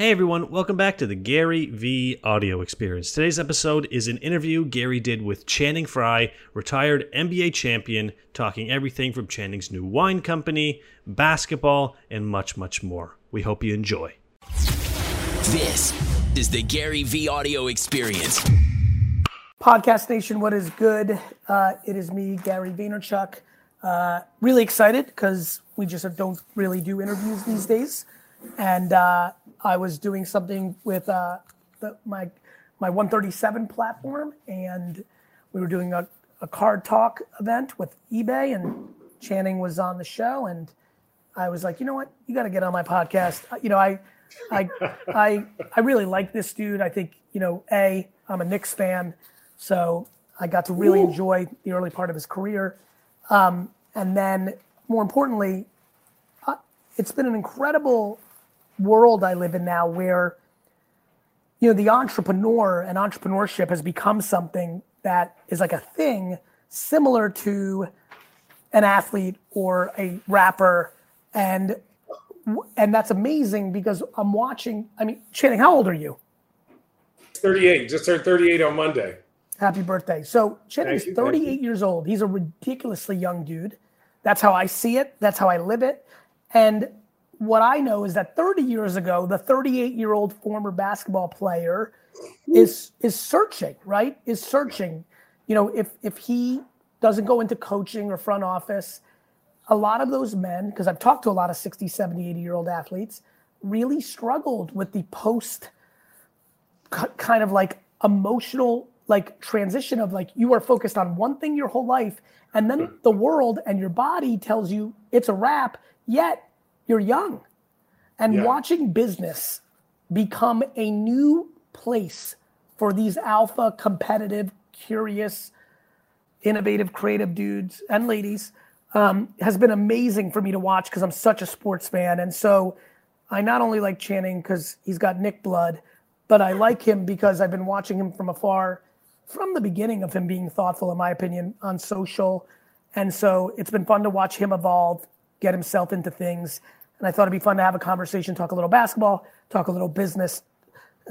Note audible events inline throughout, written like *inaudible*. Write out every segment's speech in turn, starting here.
Hey everyone, welcome back to the GaryVee audio experience. Today's episode is an interview Gary did with Channing Frye, retired NBA champion, talking everything from Channing's new wine company, basketball, and much, much more. We hope you enjoy. This is the GaryVee audio experience. Podcast Nation, what is good? Uh, it is me, Gary Vaynerchuk. Uh, really excited because we just don't really do interviews these days. And uh, I was doing something with uh, the, my my 137 platform, and we were doing a, a card talk event with eBay, and Channing was on the show, and I was like, you know what, you got to get on my podcast. You know, I, I, I, I really like this dude. I think you know, a, I'm a Knicks fan, so I got to really Ooh. enjoy the early part of his career, um, and then more importantly, uh, it's been an incredible world I live in now where you know the entrepreneur and entrepreneurship has become something that is like a thing similar to an athlete or a rapper. And and that's amazing because I'm watching I mean Channing how old are you? 38 just turned 38 on Monday. Happy birthday. So Channing is 38 years old. He's a ridiculously young dude. That's how I see it. That's how I live it. And what I know is that 30 years ago, the 38 year old former basketball player hmm. is is searching, right? Is searching. You know, if if he doesn't go into coaching or front office, a lot of those men, because I've talked to a lot of 60, 70, 80 year old athletes, really struggled with the post kind of like emotional like transition of like you are focused on one thing your whole life and then hmm. the world and your body tells you it's a wrap yet you're young. And yeah. watching business become a new place for these alpha, competitive, curious, innovative, creative dudes and ladies um, has been amazing for me to watch because I'm such a sports fan. And so I not only like Channing because he's got Knick blood, but I like him because I've been watching him from afar from the beginning of him being thoughtful, in my opinion, on social. And so it's been fun to watch him evolve, get himself into things. And I thought it'd be fun to have a conversation, talk a little basketball, talk a little business,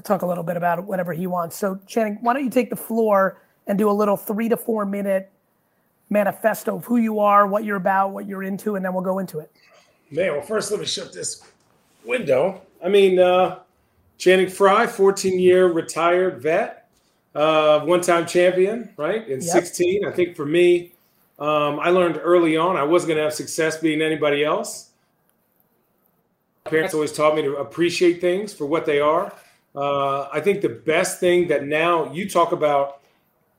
talk a little bit about whatever he wants. So, Channing, why don't you take the floor and do a little three to four minute manifesto of who you are, what you're about, what you're into, and then we'll go into it. Man, well, first let me shut this window. I mean, uh, Channing Frye, 14 year retired vet, uh, one time champion, right? In yep. 16. I think for me, um, I learned early on I wasn't going to have success being anybody else parents always taught me to appreciate things for what they are. Uh, I think the best thing that now you talk about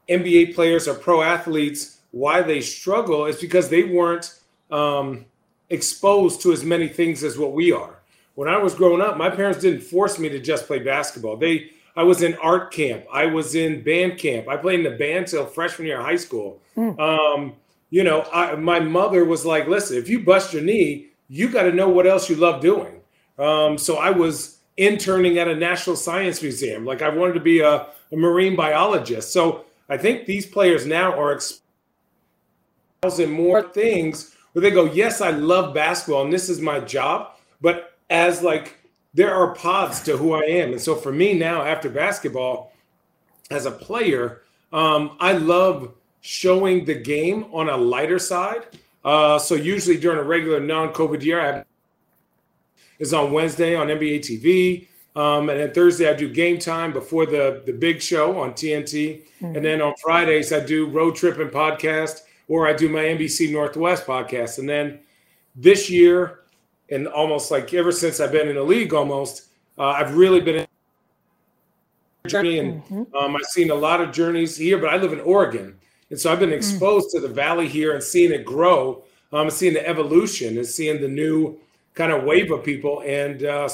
NBA players or pro athletes, why they struggle is because they weren't um, exposed to as many things as what we are. When I was growing up, my parents didn't force me to just play basketball. They, I was in art camp, I was in band camp, I played in the band till freshman year of high school. Mm. Um, you know, I, my mother was like, "Listen, if you bust your knee, you got to know what else you love doing." Um, so I was interning at a national science museum. Like I wanted to be a, a marine biologist. So I think these players now are exposing more things where they go, yes, I love basketball and this is my job. But as like there are pods to who I am. And so for me now, after basketball, as a player, um, I love showing the game on a lighter side. Uh, so usually during a regular non-COVID year, I have is on Wednesday on NBA TV. Um, and then Thursday I do game time before the the big show on TNT. Mm-hmm. And then on Fridays I do road trip and podcast, or I do my NBC Northwest podcast. And then this year, and almost like ever since I've been in the league, almost uh, I've really been in journey, and mm-hmm. um, I've seen a lot of journeys here. But I live in Oregon, and so I've been mm. exposed mm-hmm. to the valley here and seeing it grow. Um, seeing the evolution and seeing the new kind of wave of people. And uh,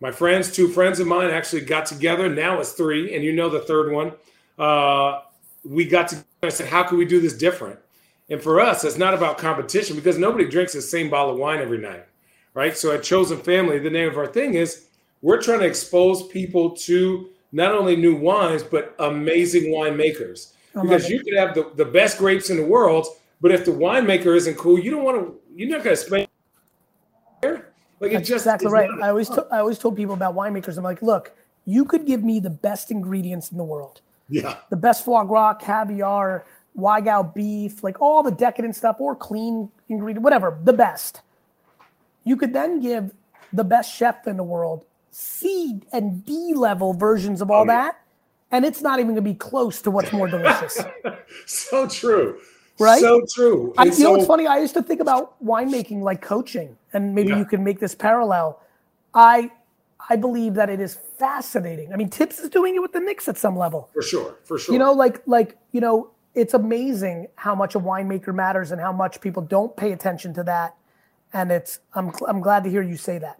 my friends, two friends of mine, actually got together. Now it's three, and you know the third one. Uh, we got together. I said, how can we do this different? And for us, it's not about competition because nobody drinks the same bottle of wine every night, right? So at Chosen Family, the name of our thing is we're trying to expose people to not only new wines but amazing winemakers. Because you could have the, the best grapes in the world, but if the winemaker isn't cool, you don't want to. You're not going to spend Like That's it just exactly right. I always to, I always told people about winemakers. I'm like, look, you could give me the best ingredients in the world, yeah. the best foie gras, caviar, wagyu beef, like all the decadent stuff, or clean ingredient, whatever, the best. You could then give the best chef in the world C and D level versions of all Oh, yeah. that, and it's not even going to be close to what's more delicious. *laughs* So true. Right? So true. I, you know what's so- funny? I used to think about winemaking like coaching, and maybe Yeah. you can make this parallel. I I believe that it is fascinating. I mean, Thibs is doing it with the Knicks at some level. For sure. For sure. You know, like like you know, it's amazing how much a winemaker matters and how much people don't pay attention to that. And it's I'm I'm glad to hear you say that.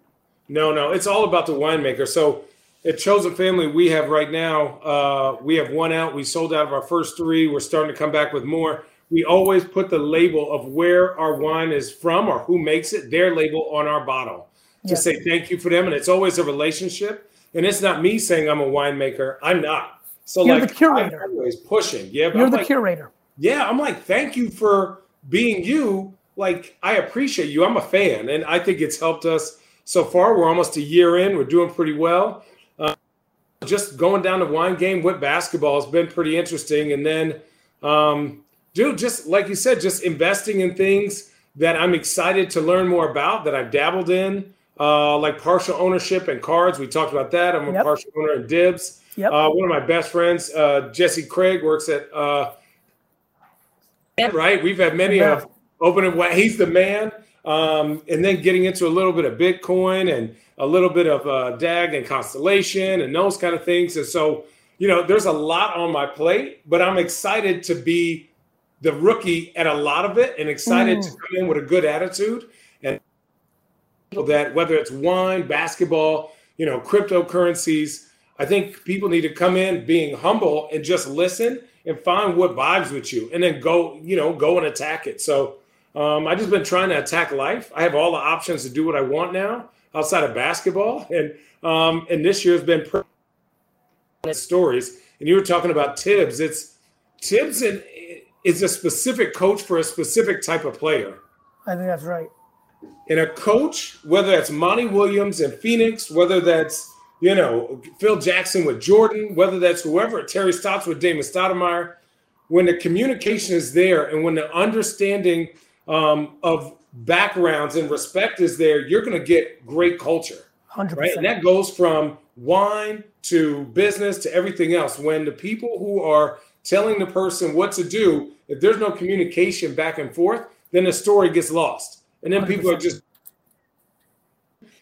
No, no, it's all about the winemaker. So at Chosen Family, we have right now, uh, we have one out. We sold out of our first three. We're starting to come back with more. We always put the label of where our wine is from or who makes it, their label on our bottle to Yes. say thank you for them. And it's always a relationship. And it's not me saying I'm a winemaker. I'm not. So You're like the curator. I'm always pushing. Yeah, but You're I'm the like, curator. yeah, I'm like, thank you for being you. Like, I appreciate you. I'm a fan, and I think it's helped us so far. We're almost a year in. We're doing pretty well. Uh, just going down the wine game with basketball has been pretty interesting. And then, um, dude, just like you said, just investing in things that I'm excited to learn more about that I've dabbled in, uh, like partial ownership and cards. We talked about that. I'm a Yep. partial owner in Dibbs. Yep. Uh, one of my best friends, uh, Jesse Craig, works at uh, right. We've had many Yeah. of opening. wa- He's the man. Um, and then getting into a little bit of Bitcoin and a little bit of uh, DAG and Constellation and those kind of things. And so, you know, there's a lot on my plate, but I'm excited to be the rookie at a lot of it and excited to come in with a good attitude and that whether it's wine, basketball, you know, cryptocurrencies, I think people need to come in being humble and just listen and find what vibes with you and then go, you know, go and attack it. So um, I just been trying to attack life. I have all the options to do what I want now outside of basketball. *laughs* And um, and this year has been pretty stories. And you were talking about Thibs. It's Thibs and is a specific coach for a specific type of player. I think that's right. And a coach, whether that's Monty Williams in Phoenix, whether that's you know Phil Jackson with Jordan, whether that's whoever Terry Stotts with Damon Stoudemire, when the communication is there and when the understanding um, of backgrounds and respect is there, you're going to get great culture Hundred right? And that goes from wine to business to everything else. When the people who are telling the person what to do, if there's no communication back and forth, then the story gets lost. And then people are just.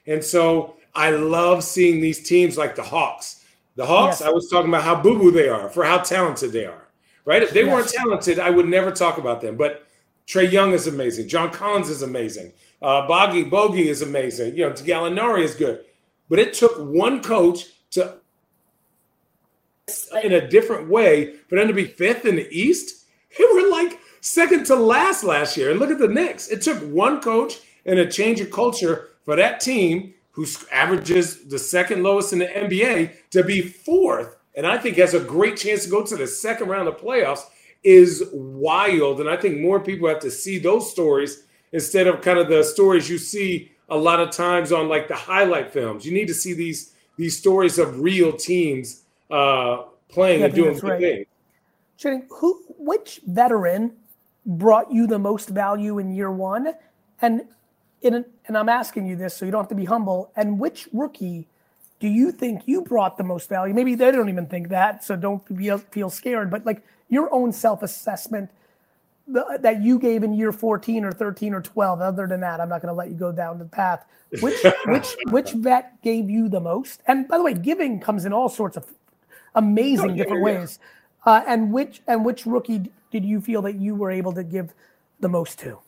And so I love seeing these teams like the Hawks. The Hawks, Yes. I was talking about how boo boo they are, for how talented they are, right? If they weren't talented, I would never talk about them. But Trae Young is amazing. John Collins is amazing. Uh, Boggy Bogey is amazing. You know, Gallinari is good. But it took one coach to, in a different way, for them to be fifth in the East. They were like second to last last year. And look at the Knicks. It took one coach and a change of culture for that team, who averages the second lowest in the NBA, to be fourth. And I think has a great chance to go to the second round of playoffs is wild. And I think more people have to see those stories instead of kind of the stories you see a lot of times on like the highlight films. You need to see these these stories of real teams uh, playing Yeah, and doing good right. things. Who, which veteran brought you the most value in year one? And in, and I'm asking you this, so you don't have to be humble. And which rookie do you think you brought the most value? Maybe they don't even think that, so don't feel, feel scared. But like your own self-assessment that you gave in year 14 or 13 or 12. Other than that, I'm not going to let you go down the path. Which *laughs* which which vet gave you the most? And by the way, giving comes in all sorts of amazing Oh, different yeah, yeah. ways. Uh, and which and which rookie did you feel that you were able to give the most to?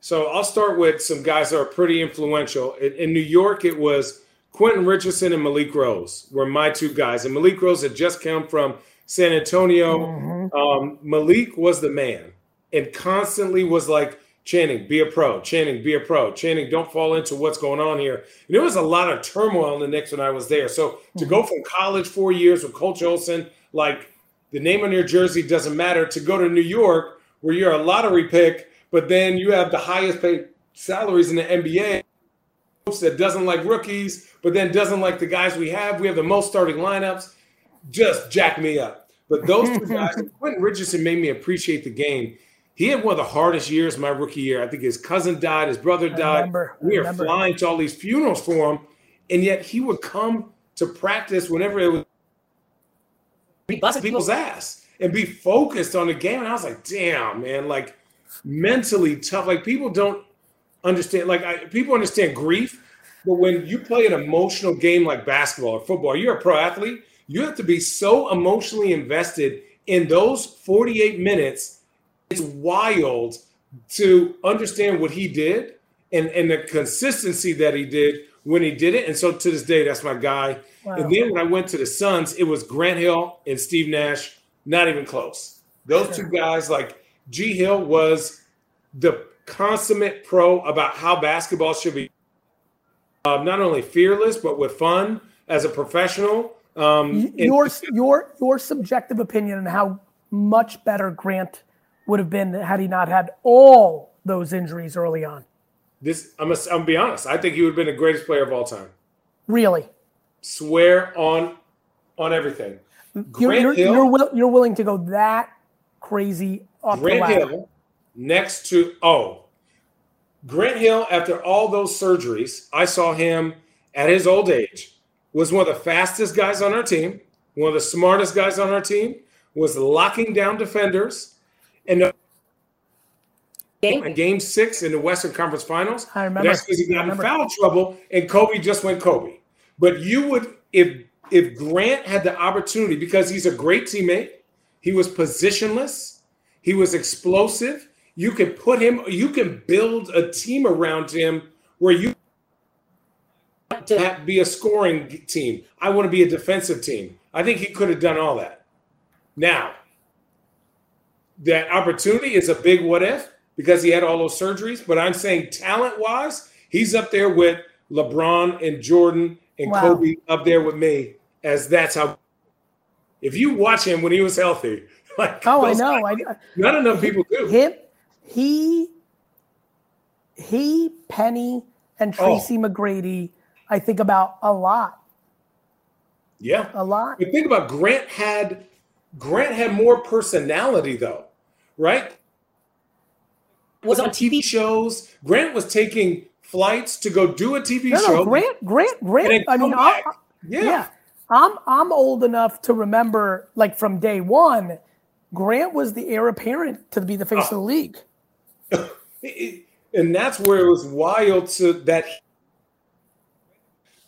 So I'll start with some guys that are pretty influential. In, in New York, it was Quentin Richardson and Malik Rose were my two guys. And Malik Rose had just come from San Antonio. Um, Malik was the man and constantly was like, Channing, be a pro. Channing, be a pro. Channing, don't fall into what's going on here. And there was a lot of turmoil in the Knicks when I was there. So to go mm-hmm. from college four years with Coach Olson, like the name on your jersey doesn't matter, to go to New York where you're a lottery pick, but then you have the highest paid salaries in the NBA. that doesn't like rookies, but then doesn't like the guys we have. We have the most starting lineups. Just jack me up. But those two *laughs* guys, Quentin Richardson made me appreciate the game. He had one of the hardest years my rookie year. I think his cousin died, his brother died. remember. We are flying to all these funerals for him, and yet he would come to practice whenever it was bust people's ass and be focused on the game. And I was like, damn, man, like mentally tough. Like people don't understand. Like I, people understand grief, but when you play an emotional game like basketball or football, you're a pro athlete. You have to be so emotionally invested in those 48 minutes. It's wild to understand what he did and, and the consistency that he did when he did it. And so to this day, that's my guy. Wow. And then when I went to the Suns, it was Grant Hill and Steve Nash, not even close. Those two guys, like G Hill, was the consummate pro about how basketball should be. Uh, not only fearless, but with fun as a professional. Um, Y- and- your your your subjective opinion on how much better Grant would have been had he not had all those injuries early on. this, I'm gonna, I'm gonna be honest. I think he would have been the greatest player of all time. Really, Swear on, on everything. you're Grant you're, Hill- you're, will, you're willing to go that crazy off the Grant. Hill next to oh Grant Hill after all those surgeries, I saw him at his old age was one of the fastest guys on our team, one of the smartest guys on our team, was locking down defenders and the game, game six in the Western Conference Finals. I remember. That's because he got in foul trouble and Kobe just went Kobe. But you would if if Grant had the opportunity because he's a great teammate, he was positionless, he was explosive. You can put him, you can build a team around him where you want to be a scoring team. I want to be a defensive team. I think he could have done all that. Now, that opportunity is a big what if because he had all those surgeries. But I'm saying talent wise, he's up there with LeBron and Jordan and Wow. Kobe up there with me. As that's how. If you watch him when he was healthy, *laughs* like Oh, I know. guys, I, not enough people do. him, he, he, Penny, and Oh. Tracy McGrady. I think about a lot, Yeah, a lot. But think about Grant had Grant had more personality though, right? Was on TV shows. Grant was taking flights to go do a TV No, show. no, Grant, Grant, Grant. I mean, come I, yeah. yeah, I'm I'm old enough to remember, like from day one, Grant was the heir apparent to be the face of the ah. league. *laughs* And that's where it was wild to that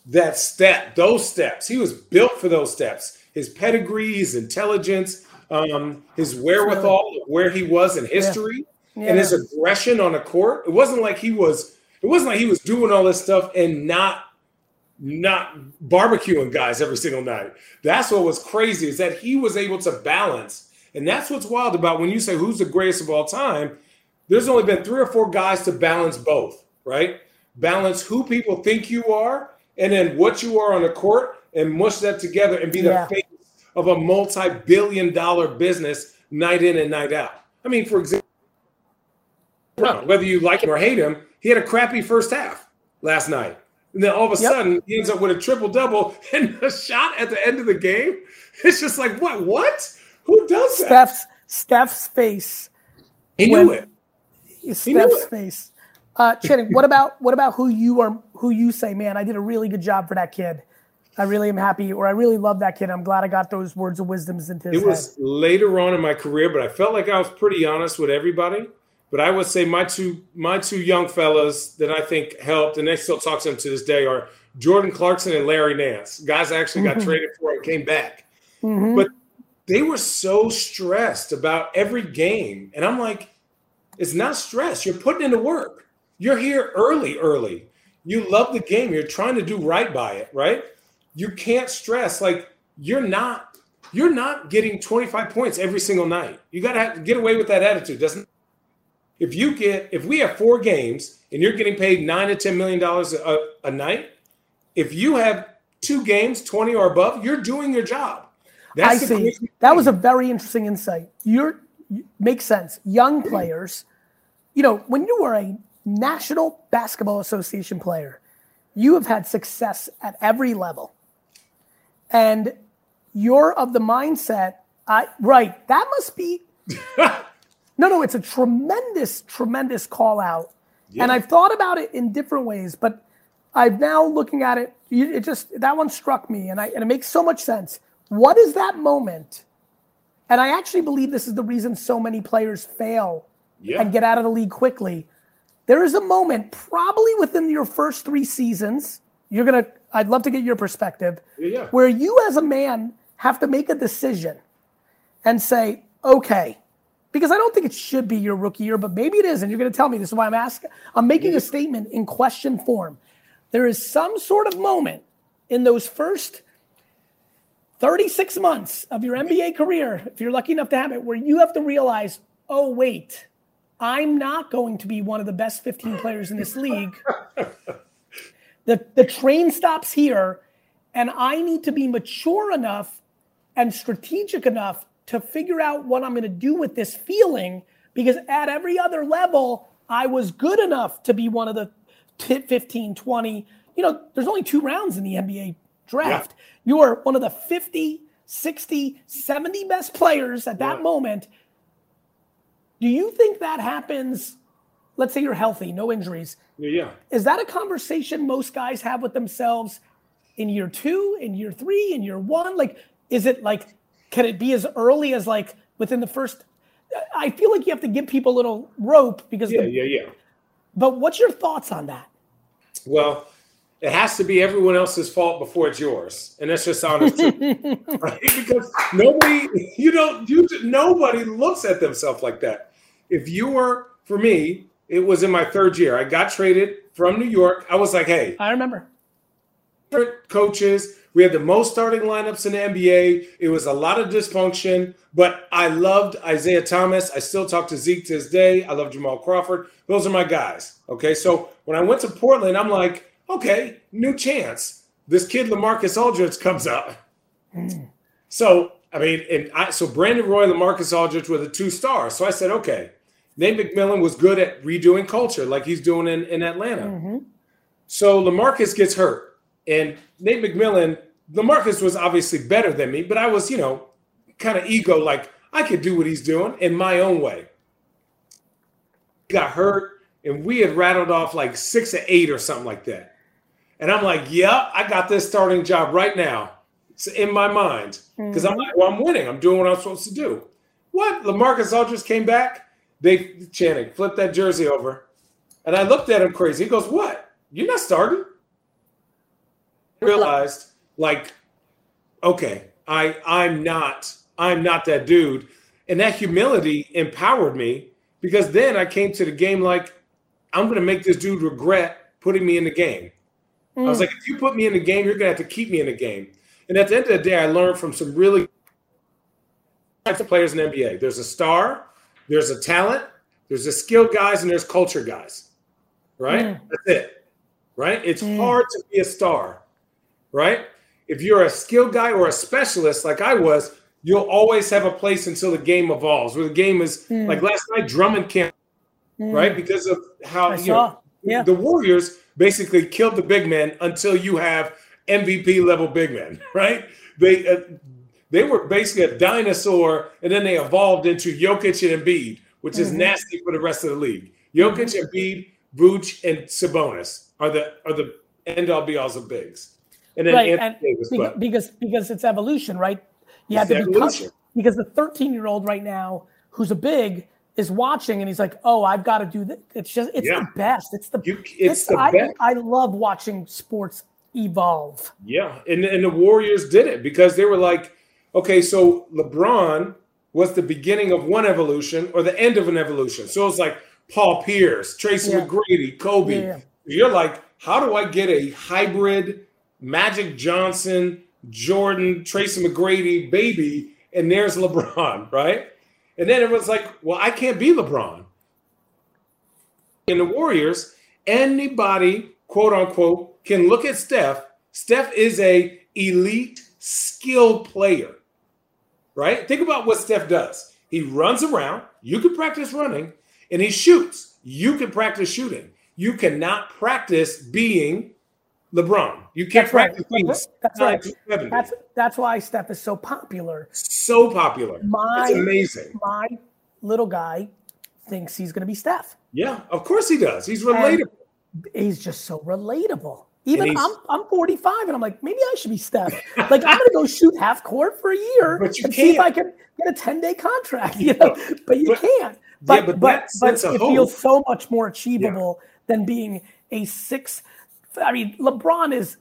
that step, those steps. He was built for those steps. His pedigree, his intelligence, um, his wherewithal, where he was in history, and his aggression on the court. It wasn't like he was. It wasn't like he was doing all this stuff and not not barbecuing guys every single night. That's what was crazy is that he was able to balance. And that's what's wild about when you say who's the greatest of all time. There's only been three or four guys to balance both, right? Balance who people think you are and then what you are on the court and mush that together and be the Yeah. face of a multi-billion dollar business night in and night out. I mean, for example, whether you like him or hate him, he had a crappy first half last night. And then all of a Yep. sudden, he ends up with a triple double *laughs* and a shot at the end of the game. It's just like, what? What? Who does that? Steph's Steph's face. he knew when- it. knew Steph's it. face. Uh, Channing, what about what about who you are? Who you say, man, I did a really good job for that kid. I really am happy, or I really love that kid. I'm glad I got those words of wisdoms into his It was head. later on in my career, but I felt like I was pretty honest with everybody. But I would say my two my two young fellas that I think helped, and they still talk to them to this day, are Jordan Clarkson and Larry Nance. Guys I actually got traded for and came back. Mhm. But they were so stressed about every game. And I'm like, it's not stress. You're putting in the work. You're here early, early. You love the game. You're trying to do right by it, right? You can't stress. Like you're not, you're not getting 25 points every single night. You gotta get away with that attitude. Doesn't if you get if we have four games and you're getting paid nine to ten million dollars a, a night, if you have two games, 20 or above, you're doing your job. I see. That was a very interesting insight. You're you- makes sense. Young players, you know, when you were a National Basketball Association player, you have had success at every level. And you're of the mindset, I right, that must be *laughs* No, no, it's a tremendous, tremendous call out. Yeah. And I've thought about it in different ways, but I've now looking at it, it just that one struck me and I and it makes so much sense. What is that moment? And I actually believe this is the reason so many players fail yeah. and get out of the league quickly. There is a moment, probably within your first three seasons, you're gonna. I'd love to get your perspective, yeah. where you as a man have to make a decision and say, okay, because I don't think it should be your rookie year, but maybe it is, and you're going to tell me this is why I'm asking. I'm making a statement in question form. There is some sort of moment in those first 36 months of your NBA career, if you're lucky enough to have it, where you have to realize, oh, wait, I'm not going to be one of the best 15 players in this league. *laughs* the, the train stops here, and I need to be mature enough and strategic enough to figure out what I'm going to do with this feeling because at every other level, I was good enough to be one of the 15, 20. You know, there's only two rounds in the NBA draft. Yeah. You're one of the 50, 60, 70 best players at that yeah. moment. Do you think that happens? Let's say you're healthy, no injuries. Yeah. Is that a conversation most guys have with themselves in year two, in year three, in year one? Like, is it like, can it be as early as like within the first? I feel like you have to give people a little rope because. Yeah, the, yeah, yeah. But what's your thoughts on that? Well, it has to be everyone else's fault before it's yours, and that's just honest, *laughs* right? Because nobody, you don't, you nobody looks at themselves like that. If you were, for me, it was in my third year. I got traded from New York. I was like, hey, I remember. Different coaches, we had the most starting lineups in the NBA. It was a lot of dysfunction, but I loved Isiah Thomas. I still talk to Zeke to this day. I love Jamal Crawford. Those are my guys. Okay. So when I went to Portland, I'm like, okay, new chance. This kid LaMarcus Aldridge comes up. Mm. So I mean, and I so Brandon Roy, LaMarcus Aldridge were the two stars. So I said, okay. Nate McMillan was good at redoing culture, like he's doing in, in Atlanta. Mm-hmm. So LaMarcus gets hurt, and Nate McMillan, LaMarcus was obviously better than me, but I was, you know, kind of ego, like I could do what he's doing in my own way. Got hurt, and we had rattled off like six or eight or something like that. And I'm like, yeah, I got this starting job right now. It's in my mind. Because mm-hmm. I'm like, well, I'm winning. I'm doing what I'm supposed to do. What? LaMarcus Aldridge came back. They Channing flipped that jersey over. And I looked at him crazy. He goes, What? You're not starting? Realized, like, okay, I I'm not, I'm not that dude. And that humility empowered me because then I came to the game like, I'm gonna make this dude regret putting me in the game. Mm. I was mm. like, if you put me in the game, you're gonna have to keep me in the game. And at the end of the day, I learned from some really types of players in NBA. There's a star, there's a talent, there's a skill guys, and there's culture guys. Right? Mm. That's it. Right? It's mm. hard to be a star. Right? If you're a skill guy or a specialist like I was, you'll always have a place until the game evolves. Where the game is mm. like last night, Drummond can't, right? Because of how I you saw. know yeah. the Warriors basically killed the big men until you have MVP level big men, *laughs* right? They uh, they were basically a dinosaur, and then they evolved into Jokic and Embiid, which is mm-hmm. nasty for the rest of the league. Jokic, mm-hmm. Embiid, Vooch, and Sabonis are the are the end all be alls of bigs. And then right, and Davis, because, because because it's evolution, right? You have to be tough, because the 13 year old right now who's a big is watching and he's like, "Oh, I've got to do this." It's just it's yeah. the best. It's the you, it's, it's, the I, best. I love watching sports evolve. Yeah, and and the Warriors did it because they were like, okay, so LeBron was the beginning of one evolution or the end of an evolution. So it's like Paul Pierce, Tracy yeah. McGrady, Kobe. Yeah. You're like, how do I get a hybrid Magic Johnson, Jordan, Tracy McGrady baby? And there's LeBron, *laughs* right? And then it was like, well, I can't be LeBron. In the Warriors, anybody, quote unquote, can look at Steph. Steph is a elite skill player, right? Think about what Steph does. He runs around. You can practice running, and he shoots. You can practice shooting. You cannot practice being LeBron. You can't That's right. practice things. That's right. That's that's why Steph is so popular. so popular. My It's amazing. my little guy thinks he's going to be Steph. Yeah, of course he does. He's relatable. He's just so relatable. Even I'm I'm 45 and I'm like maybe I should be Steph. Like I'm going to go shoot half court for a year But and see if. I can get a 10 day contract. *laughs* You know, but you But- can't. But but but but, a it feels so much more achievable than being a six. I mean, LeBron is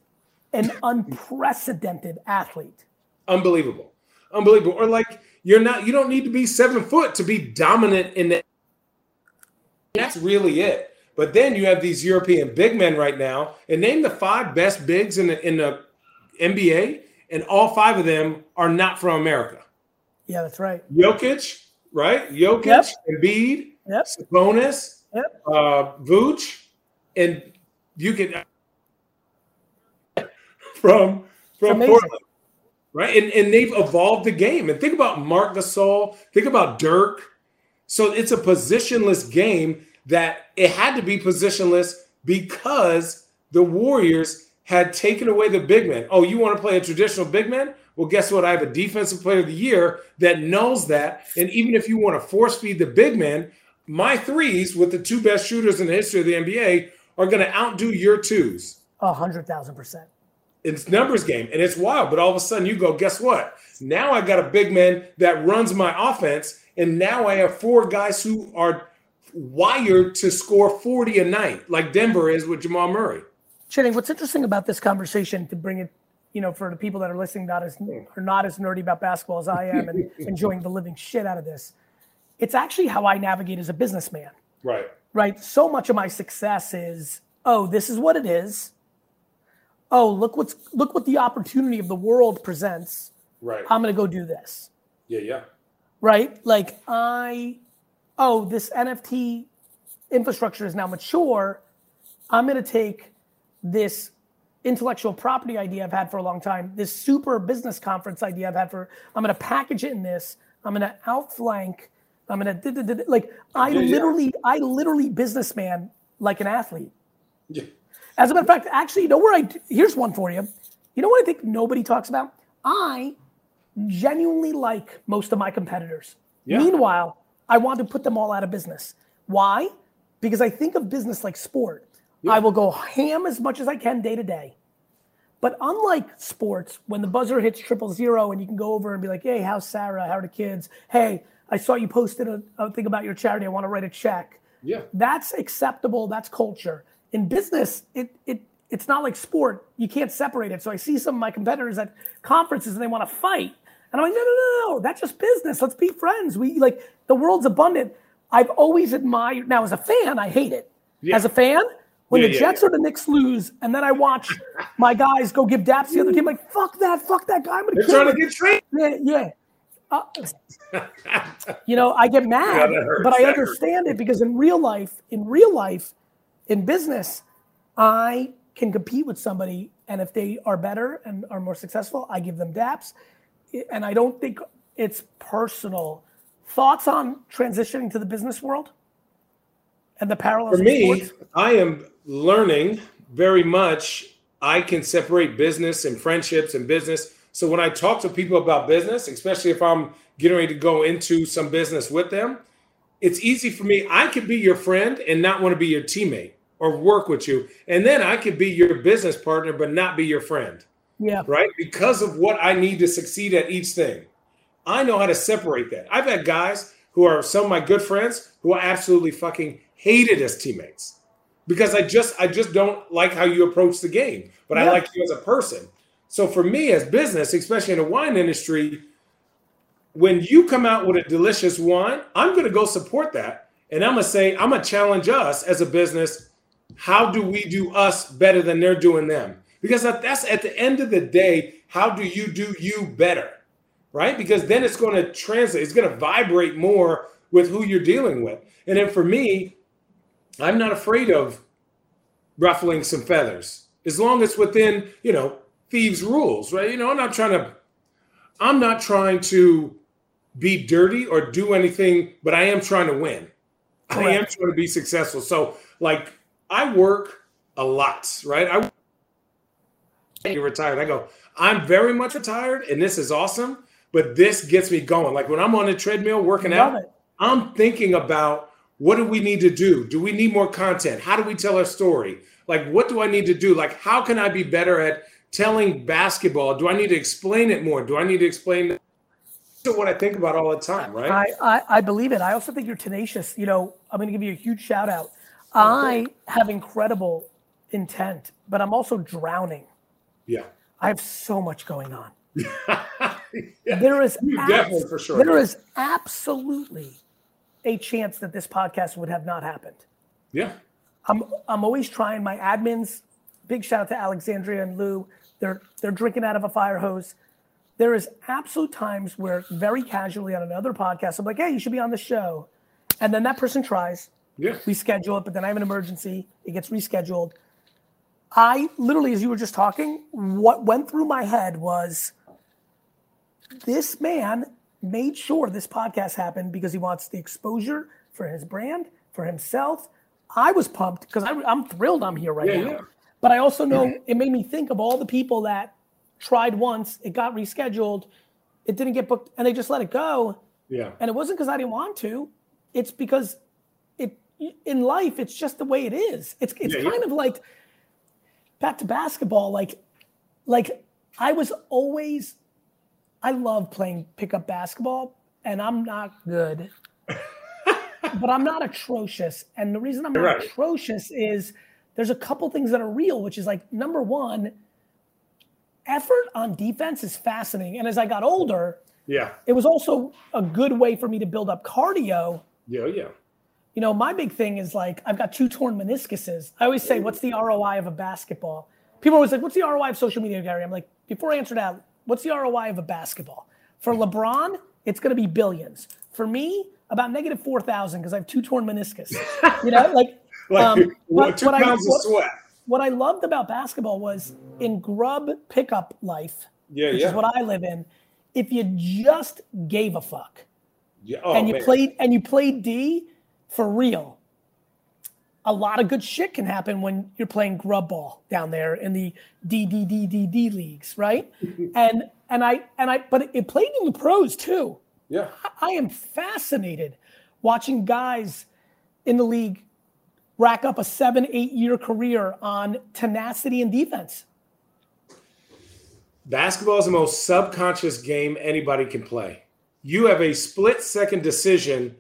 an *laughs* unprecedented athlete. Unbelievable. Unbelievable. Or like you're not you don't need to be seven foot to be dominant in the that's really it. But then you have these European big men right now, and name the five best bigs in the in the NBA, and all five of them are not from America. Yeah, that's right. Jokic, right? Jokic, Yep. Embiid, Yep. Sabonis, Yep. uh, Vooch, and you can *laughs* from from. Portland, right? And and they've evolved the game. And think about Marc Gasol. Think about Dirk. So it's a positionless game that it had to be positionless because the Warriors had taken away the big man. Oh, you want to play a traditional big man? Well, guess what? I have a defensive player of the year that knows that. And even if you want to force feed the big man, my threes with the two best shooters in the history of the NBA are going to outdo your twos. A hundred thousand percent. It's numbers game and it's wild. But all of a sudden you go, guess what? Now I got a big man that runs my offense. And now I have four guys who are wired to score 40 a night, like Denver is with Jamal Murray. Channing, what's interesting about this conversation to bring it, you know, for the people that are listening, not as are not as nerdy about basketball as I am, and *laughs* enjoying the living shit out of this, it's actually how I navigate as a businessman. Right. Right. So much of my success is, oh, this is what it is. Oh, look what's look what the opportunity of the world presents. Right. I'm going to go do this. yeah, yeah. right? Like I, oh, this NFT infrastructure is now mature. I'm going to take this intellectual property idea I've had for a long time, this super business conference idea I've had for, I'm going to package it in this. I'm going to outflank. I'm going to like I Yeah, yeah. literally, I literally businessman like an athlete. Yeah. As a matter of fact, actually, you know where I here's one for you. You know what I think nobody talks about? I genuinely like most of my competitors. Yeah. Meanwhile, I want to put them all out of business. Why? Because I think of business like sport. I will go ham as much as I can day to day. But unlike sports, when the buzzer hits triple zero and you can go over and be like, hey, how's Sarah? How are the kids? Hey, I saw you posted a, a thing about your charity. I want to write a check. Yeah. That's acceptable. That's culture. In business, it it it's not like sport. You can't separate it. So I see some of my competitors at conferences and they want to fight. And I'm like, no, no, no, no. That's just business. Let's be friends. We like the world's abundant. I've always admired now as a fan, I hate it. Yeah. As a fan, when Yeah, the yeah, Jets or the Knicks lose, and then I watch *laughs* my guys go give daps to the other team, like, fuck that, fuck that guy. I'm gonna They're kill trying him. to get traded. Yeah, yeah. Uh, you know, I get mad, but I understand it because in real life, in real life, in business, I can compete with somebody, and if they are better and are more successful, I give them daps. And I don't think it's personal. Thoughts on transitioning to the business world and the parallels For me, sports? I am learning very much. I can separate business and friendships and business. So when I talk to people about business, especially if I'm getting ready to go into some business with them, it's easy for me. I could be your friend and not want to be your teammate or work with you. And then I could be your business partner, but not be your friend, Yeah, right? Because of what I need to succeed at each thing. I know how to separate that. I've had guys who are some of my good friends who I absolutely fucking hated as teammates because I just I just don't like how you approach the game, but I like you as a person. So for me as business, especially in the wine industry, when you come out with a delicious wine, I'm going to go support that, and I'm going to say I'm going to challenge us as a business. How do we do us better than they're doing them? Because that's at the end of the day, how do you do you better? right? Because then it's going to translate, it's going to vibrate more with who you're dealing with. And then for me, I'm not afraid of ruffling some feathers as long as within, you know, thieves' rules, right? You know, I'm not trying to, I'm not trying to be dirty or do anything, but I am trying to win. I am trying to be successful. So, like, I work a lot, right? I you're retired. I go, I'm very much retired, and this is awesome. But this gets me going. Like when I'm on the treadmill working out, it. I'm thinking about what do we need to do? Do we need more content? How do we tell our story? Like, what do I need to do? Like, how can I be better at telling basketball? Do I need to explain it more? Do I need to explain what I think about all the time, right? I, I, I believe it. I also think you're tenacious. You know, I'm going to give you a huge shout out. I have incredible intent, but I'm also drowning. Yeah. I have so much going on. *laughs* yeah. There is definitely for sure. There is absolutely a chance that this podcast would have not happened. Yeah. I'm I'm always trying my admins. Big shout out to Alexandria and Lou. They're they're drinking out of a fire hose. There is absolute times where very casually on another podcast, I'm like, hey, you should be on the show. And then that person tries. Yeah. We schedule it, but then I have an emergency. It gets rescheduled. I literally, as you were just talking, what went through my head was this man made sure this podcast happened because he wants the exposure for his brand, for himself. I was pumped because I'm thrilled I'm here right yeah, now. Yeah. But I also know yeah. it made me think of all the people that tried once, it got rescheduled, it didn't get booked, and they just let it go. Yeah. And it wasn't because I didn't want to. It's because it in life, it's just the way it is. It's it's kind of like back to basketball, like like I was always I love playing pickup basketball, and I'm not good, *laughs* but I'm not atrocious. And the reason I'm not right. atrocious is there's a couple things that are real, which is like number one, effort on defense is fascinating. And as I got older, yeah, it was also a good way for me to build up cardio. Yeah, oh, yeah. You know, my big thing is like I've got two torn meniscuses. I always say, "What's the ROI of a basketball?" People are always like, "What's the ROI of social media, Gary?" I'm like, before I answer that, What's the ROI of a basketball? For LeBron, it's going to be billions. For me, about negative four thousand because I have two torn meniscus. You know, like, *laughs* like um, what, two pounds I, of sweat. What I loved about basketball was in grub pickup life, yeah, which yeah. is what I live in. If you just gave a fuck, yeah. oh, and you man. played and you played D for real, a lot of good shit can happen when you're playing grub ball down there in the DDDDD leagues, right? *laughs* and and I and I but it played in the pros too. Yeah. I, I am fascinated watching guys in the league rack up a 7-8 year career on tenacity and defense. Basketball is the most subconscious game anybody can play. You have a split second decision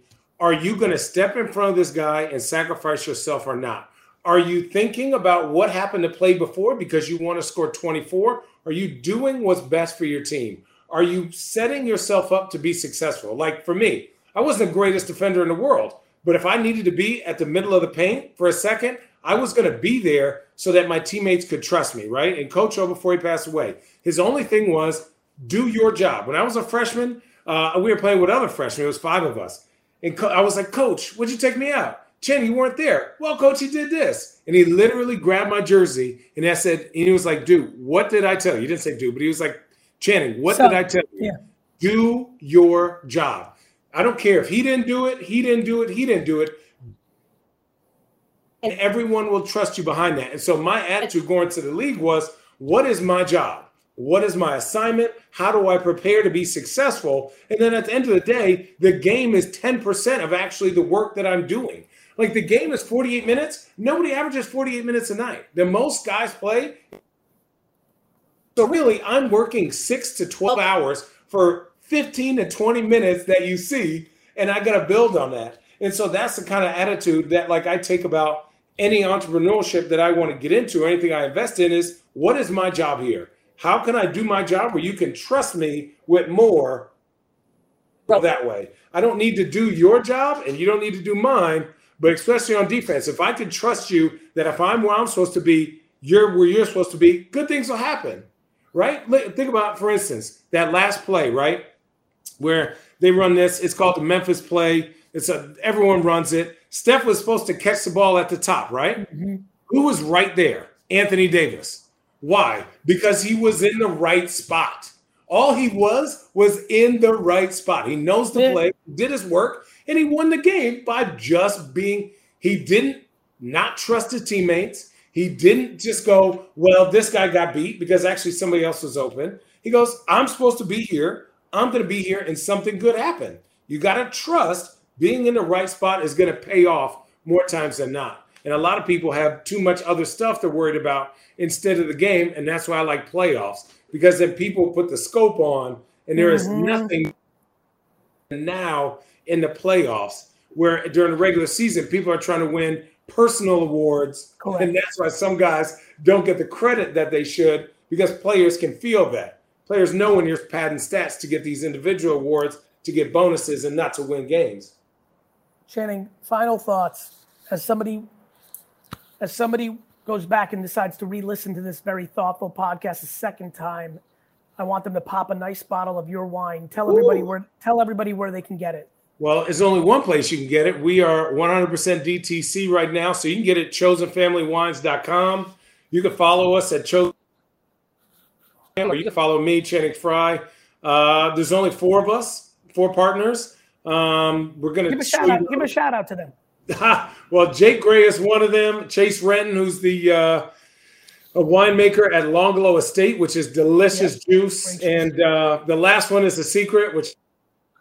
are you going to step in front of this guy and sacrifice yourself or not? Are you thinking about what happened to play before because you want to score 24? Are you doing what's best for your team? Are you setting yourself up to be successful? Like for me, I wasn't the greatest defender in the world, but if I needed to be at the middle of the paint for a second, I was going to be there so that my teammates could trust me, right? And Coach O, before he passed away, his only thing was do your job. When I was a freshman, uh, we were playing with other freshmen. It was five of us. And co- I was like, Coach, would you take me out? Chen, you weren't there. Well, Coach, he did this. And he literally grabbed my jersey and I said, and he was like, dude, what did I tell you? He didn't say dude, but he was like, Channing, what so, did I tell you? Yeah. Do your job. I don't care if he didn't do it, he didn't do it, he didn't do it. And everyone will trust you behind that. And so my attitude going to the league was, what is my job? What is my assignment? How do I prepare to be successful? And then at the end of the day, the game is 10% of actually the work that I'm doing. Like the game is 48 minutes. Nobody averages 48 minutes a night. The most guys play. So really, I'm working six to 12 hours for 15 to 20 minutes that you see, and I got to build on that. And so that's the kind of attitude that like I take about any entrepreneurship that I want to get into or anything I invest in is what is my job here? How can I do my job where you can trust me with more that way? I don't need to do your job and you don't need to do mine, but especially on defense, if I can trust you that if I'm where I'm supposed to be, you're where you're supposed to be, good things will happen, right? Think about, for instance, that last play, right? Where they run this, it's called the Memphis play. It's a everyone runs it. Steph was supposed to catch the ball at the top, right? Mm-hmm. Who was right there? Anthony Davis. Why? Because he was in the right spot. All he was was in the right spot. He knows the play, did his work, and he won the game by just being, he didn't not trust his teammates. He didn't just go, well, this guy got beat because actually somebody else was open. He goes, I'm supposed to be here. I'm going to be here and something good happened. You got to trust being in the right spot is going to pay off more times than not. And a lot of people have too much other stuff they're worried about instead of the game. And that's why I like playoffs because then people put the scope on and there is mm-hmm. nothing now in the playoffs where during the regular season, people are trying to win personal awards. Correct. And that's why some guys don't get the credit that they should because players can feel that. Players know when you're padding stats to get these individual awards, to get bonuses, and not to win games. Channing, final thoughts. As somebody as somebody goes back and decides to re-listen to this very thoughtful podcast a second time, I want them to pop a nice bottle of your wine. Tell everybody Ooh. where tell everybody where they can get it. Well, it's only one place you can get it. We are 100% DTC right now, so you can get it chosenfamilywines.com. You can follow us at Chosen or you can follow me, Channing Frye. Uh, there's only four of us, four partners. Um, we're gonna give a shout out. Give a shout out to them. *laughs* well, Jake Gray is one of them. Chase Renton, who's the uh, a winemaker at Longplay Estate, which is delicious yep. juice. And uh, the last one is the secret, which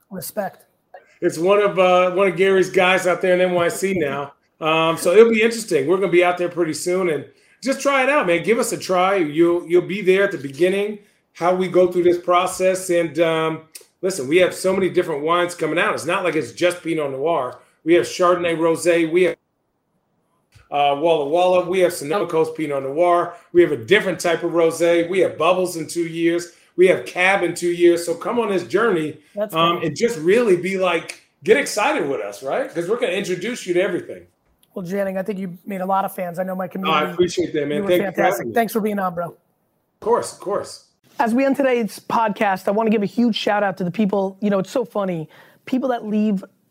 respect. It's one of uh, one of Gary's guys out there in NYC now. *laughs* Um, so it'll be interesting. We're gonna be out there pretty soon, and just try it out, man. Give us a try. You'll you'll be there at the beginning, how we go through this process. And um, listen, we have so many different wines coming out. It's not like it's just Pinot Noir. We have Chardonnay Rosé. We have uh, Walla Walla. We have Sonoma Coast Pinot Noir. We have a different type of rosé. We have bubbles in two years. We have cab in two years. So come on this journey um, and just really be like, get excited with us, right? Because we're going to introduce you to everything. Well, Channing, I think you made a lot of fans. I know my community. Oh, I appreciate that, man. Thank fantastic. For Thanks for being on, bro. Of course, of course. As we end today's podcast, I want to give a huge shout out to the people. You know, it's so funny. People that leave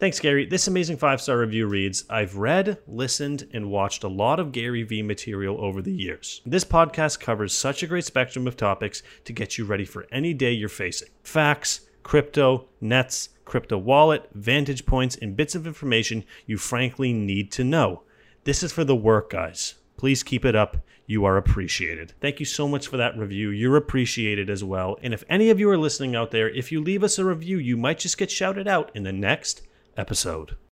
Thanks, Gary. This amazing five star review reads I've read, listened, and watched a lot of Gary Vee material over the years. This podcast covers such a great spectrum of topics to get you ready for any day you're facing facts, crypto, nets, crypto wallet, vantage points, and bits of information you frankly need to know. This is for the work guys. Please keep it up. You are appreciated. Thank you so much for that review. You're appreciated as well. And if any of you are listening out there, if you leave us a review, you might just get shouted out in the next episode.